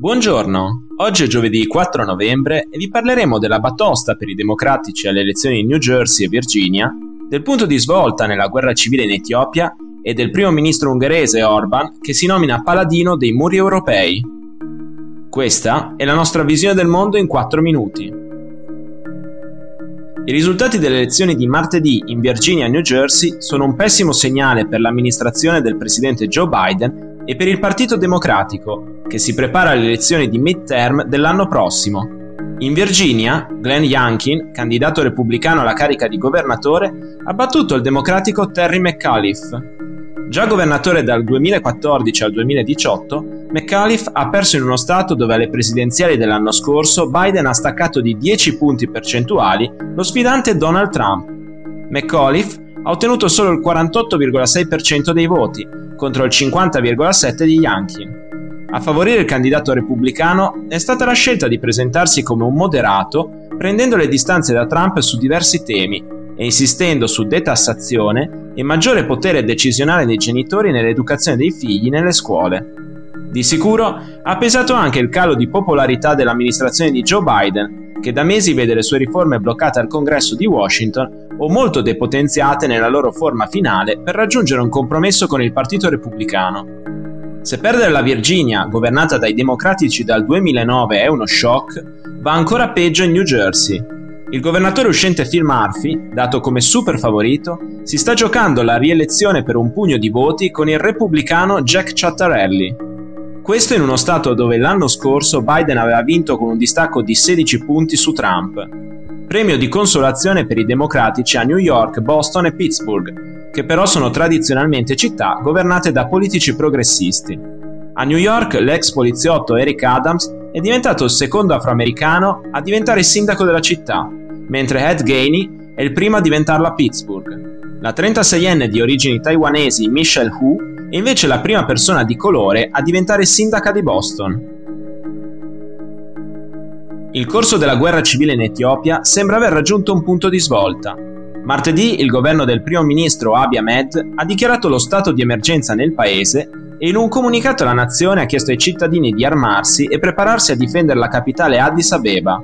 Buongiorno, oggi è giovedì 4 novembre e vi parleremo della batosta per i democratici alle elezioni in New Jersey e Virginia, del punto di svolta nella guerra civile in Etiopia e del primo ministro ungherese Orban che si nomina paladino dei muri europei. Questa è la nostra visione del mondo in 4 minuti. I risultati delle elezioni di martedì in Virginia e New Jersey sono un pessimo segnale per l'amministrazione del presidente Joe Biden e per il Partito Democratico, che si prepara alle elezioni di midterm dell'anno prossimo. In Virginia, Glenn Youngkin, candidato repubblicano alla carica di governatore, ha battuto il democratico Terry McAuliffe. Già governatore dal 2014 al 2018, McAuliffe ha perso in uno stato dove alle presidenziali dell'anno scorso Biden ha staccato di 10 punti percentuali lo sfidante Donald Trump. McAuliffe ha ottenuto solo il 48,6% dei voti, contro il 50,7% di Youngkin. A favorire il candidato repubblicano è stata la scelta di presentarsi come un moderato, prendendo le distanze da Trump su diversi temi e insistendo su detassazione e maggiore potere decisionale dei genitori nell'educazione dei figli nelle scuole. Di sicuro ha pesato anche il calo di popolarità dell'amministrazione di Joe Biden, che da mesi vede le sue riforme bloccate al congresso di Washington o molto depotenziate nella loro forma finale per raggiungere un compromesso con il Partito Repubblicano. Se perdere la Virginia, governata dai democratici dal 2009, è uno shock, va ancora peggio in New Jersey. Il governatore uscente Phil Murphy, dato come super favorito, si sta giocando la rielezione per un pugno di voti con il repubblicano Jack Ciattarelli. Questo in uno stato dove l'anno scorso Biden aveva vinto con un distacco di 16 punti su Trump. Premio di consolazione per i democratici a New York, Boston e Pittsburgh, che però sono tradizionalmente città governate da politici progressisti. A New York l'ex poliziotto Eric Adams è diventato il secondo afroamericano a diventare sindaco della città, mentre Ed Gainey è il primo a diventarlo a Pittsburgh. La 36enne di origini taiwanesi Michelle Hu è invece la prima persona di colore a diventare sindaca di Boston. Il corso della guerra civile in Etiopia sembra aver raggiunto un punto di svolta. Martedì il governo del primo ministro Abiy Ahmed ha dichiarato lo stato di emergenza nel paese e in un comunicato la nazione ha chiesto ai cittadini di armarsi e prepararsi a difendere la capitale Addis Abeba.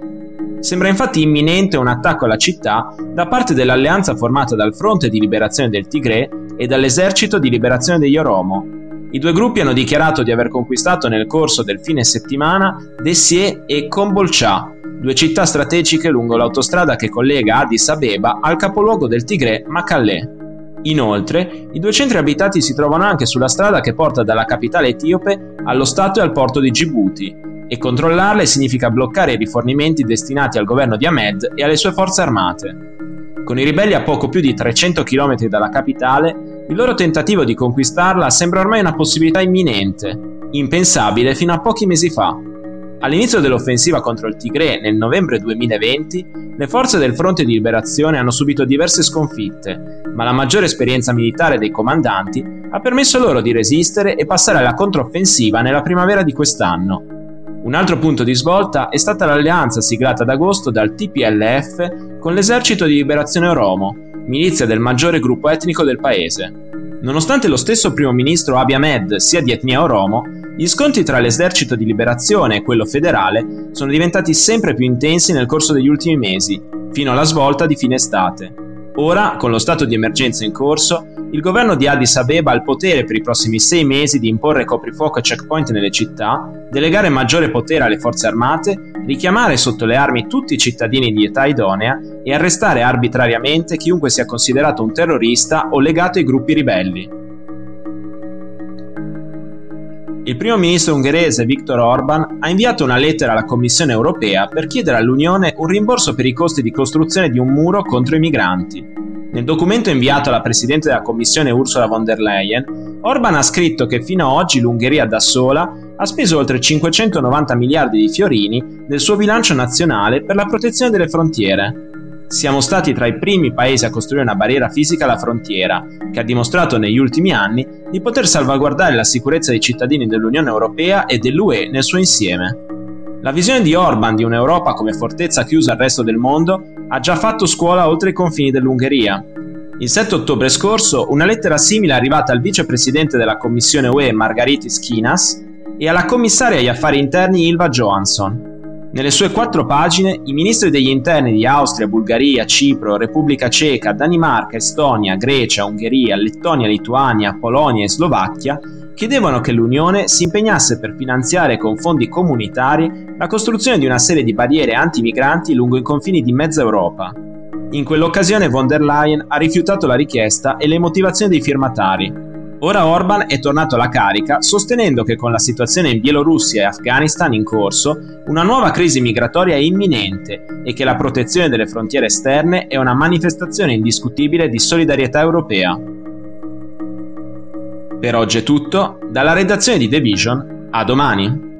Sembra infatti imminente un attacco alla città da parte dell'alleanza formata dal Fronte di Liberazione del Tigre e dall'Esercito di Liberazione degli Oromo. I due gruppi hanno dichiarato di aver conquistato nel corso del fine settimana Dessie e Kombolcha, due città strategiche lungo l'autostrada che collega Addis Abeba al capoluogo del Tigre, Makallè. Inoltre, i due centri abitati si trovano anche sulla strada che porta dalla capitale etiope allo Stato e al porto di Djibouti, e controllarle significa bloccare i rifornimenti destinati al governo di Ahmed e alle sue forze armate. Con i ribelli a poco più di 300 km dalla capitale, il loro tentativo di conquistarla sembra ormai una possibilità imminente, impensabile fino a pochi mesi fa. All'inizio dell'offensiva contro il Tigre nel novembre 2020, le forze del Fronte di Liberazione hanno subito diverse sconfitte, ma la maggiore esperienza militare dei comandanti ha permesso loro di resistere e passare alla controffensiva nella primavera di quest'anno. Un altro punto di svolta è stata l'alleanza siglata ad agosto dal TPLF con l'esercito di liberazione Oromo, milizia del maggiore gruppo etnico del paese. Nonostante lo stesso primo ministro Abiy Ahmed sia di etnia Oromo, gli scontri tra l'esercito di liberazione e quello federale sono diventati sempre più intensi nel corso degli ultimi mesi, fino alla svolta di fine estate. Ora, con lo stato di emergenza in corso, il governo di Addis Abeba ha il potere per i prossimi sei mesi di imporre coprifuoco e checkpoint nelle città, delegare maggiore potere alle forze armate, richiamare sotto le armi tutti i cittadini di età idonea e arrestare arbitrariamente chiunque sia considerato un terrorista o legato ai gruppi ribelli. Il primo ministro ungherese Viktor Orban ha inviato una lettera alla Commissione europea per chiedere all'Unione un rimborso per i costi di costruzione di un muro contro i migranti. Nel documento inviato alla Presidente della Commissione Ursula von der Leyen, Orban ha scritto che fino ad oggi l'Ungheria da sola ha speso oltre 590 miliardi di fiorini del suo bilancio nazionale per la protezione delle frontiere. Siamo stati tra i primi paesi a costruire una barriera fisica alla frontiera, che ha dimostrato negli ultimi anni di poter salvaguardare la sicurezza dei cittadini dell'Unione Europea e dell'UE nel suo insieme. La visione di Orban di un'Europa come fortezza chiusa al resto del mondo ha già fatto scuola oltre i confini dell'Ungheria. Il 7 ottobre scorso una lettera simile è arrivata al vicepresidente della Commissione UE Margaritis Kinas e alla commissaria agli affari interni Ilva Johansson. Nelle sue quattro pagine i ministri degli interni di Austria, Bulgaria, Cipro, Repubblica Ceca, Danimarca, Estonia, Grecia, Ungheria, Lettonia, Lituania, Polonia e Slovacchia chiedevano che l'Unione si impegnasse per finanziare con fondi comunitari la costruzione di una serie di barriere antimigranti lungo i confini di mezza Europa. In quell'occasione von der Leyen ha rifiutato la richiesta e le motivazioni dei firmatari, Ora Orban è tornato alla carica sostenendo che con la situazione in Bielorussia e Afghanistan in corso una nuova crisi migratoria è imminente e che la protezione delle frontiere esterne è una manifestazione indiscutibile di solidarietà europea. Per oggi è tutto, dalla redazione di The Vision, a domani!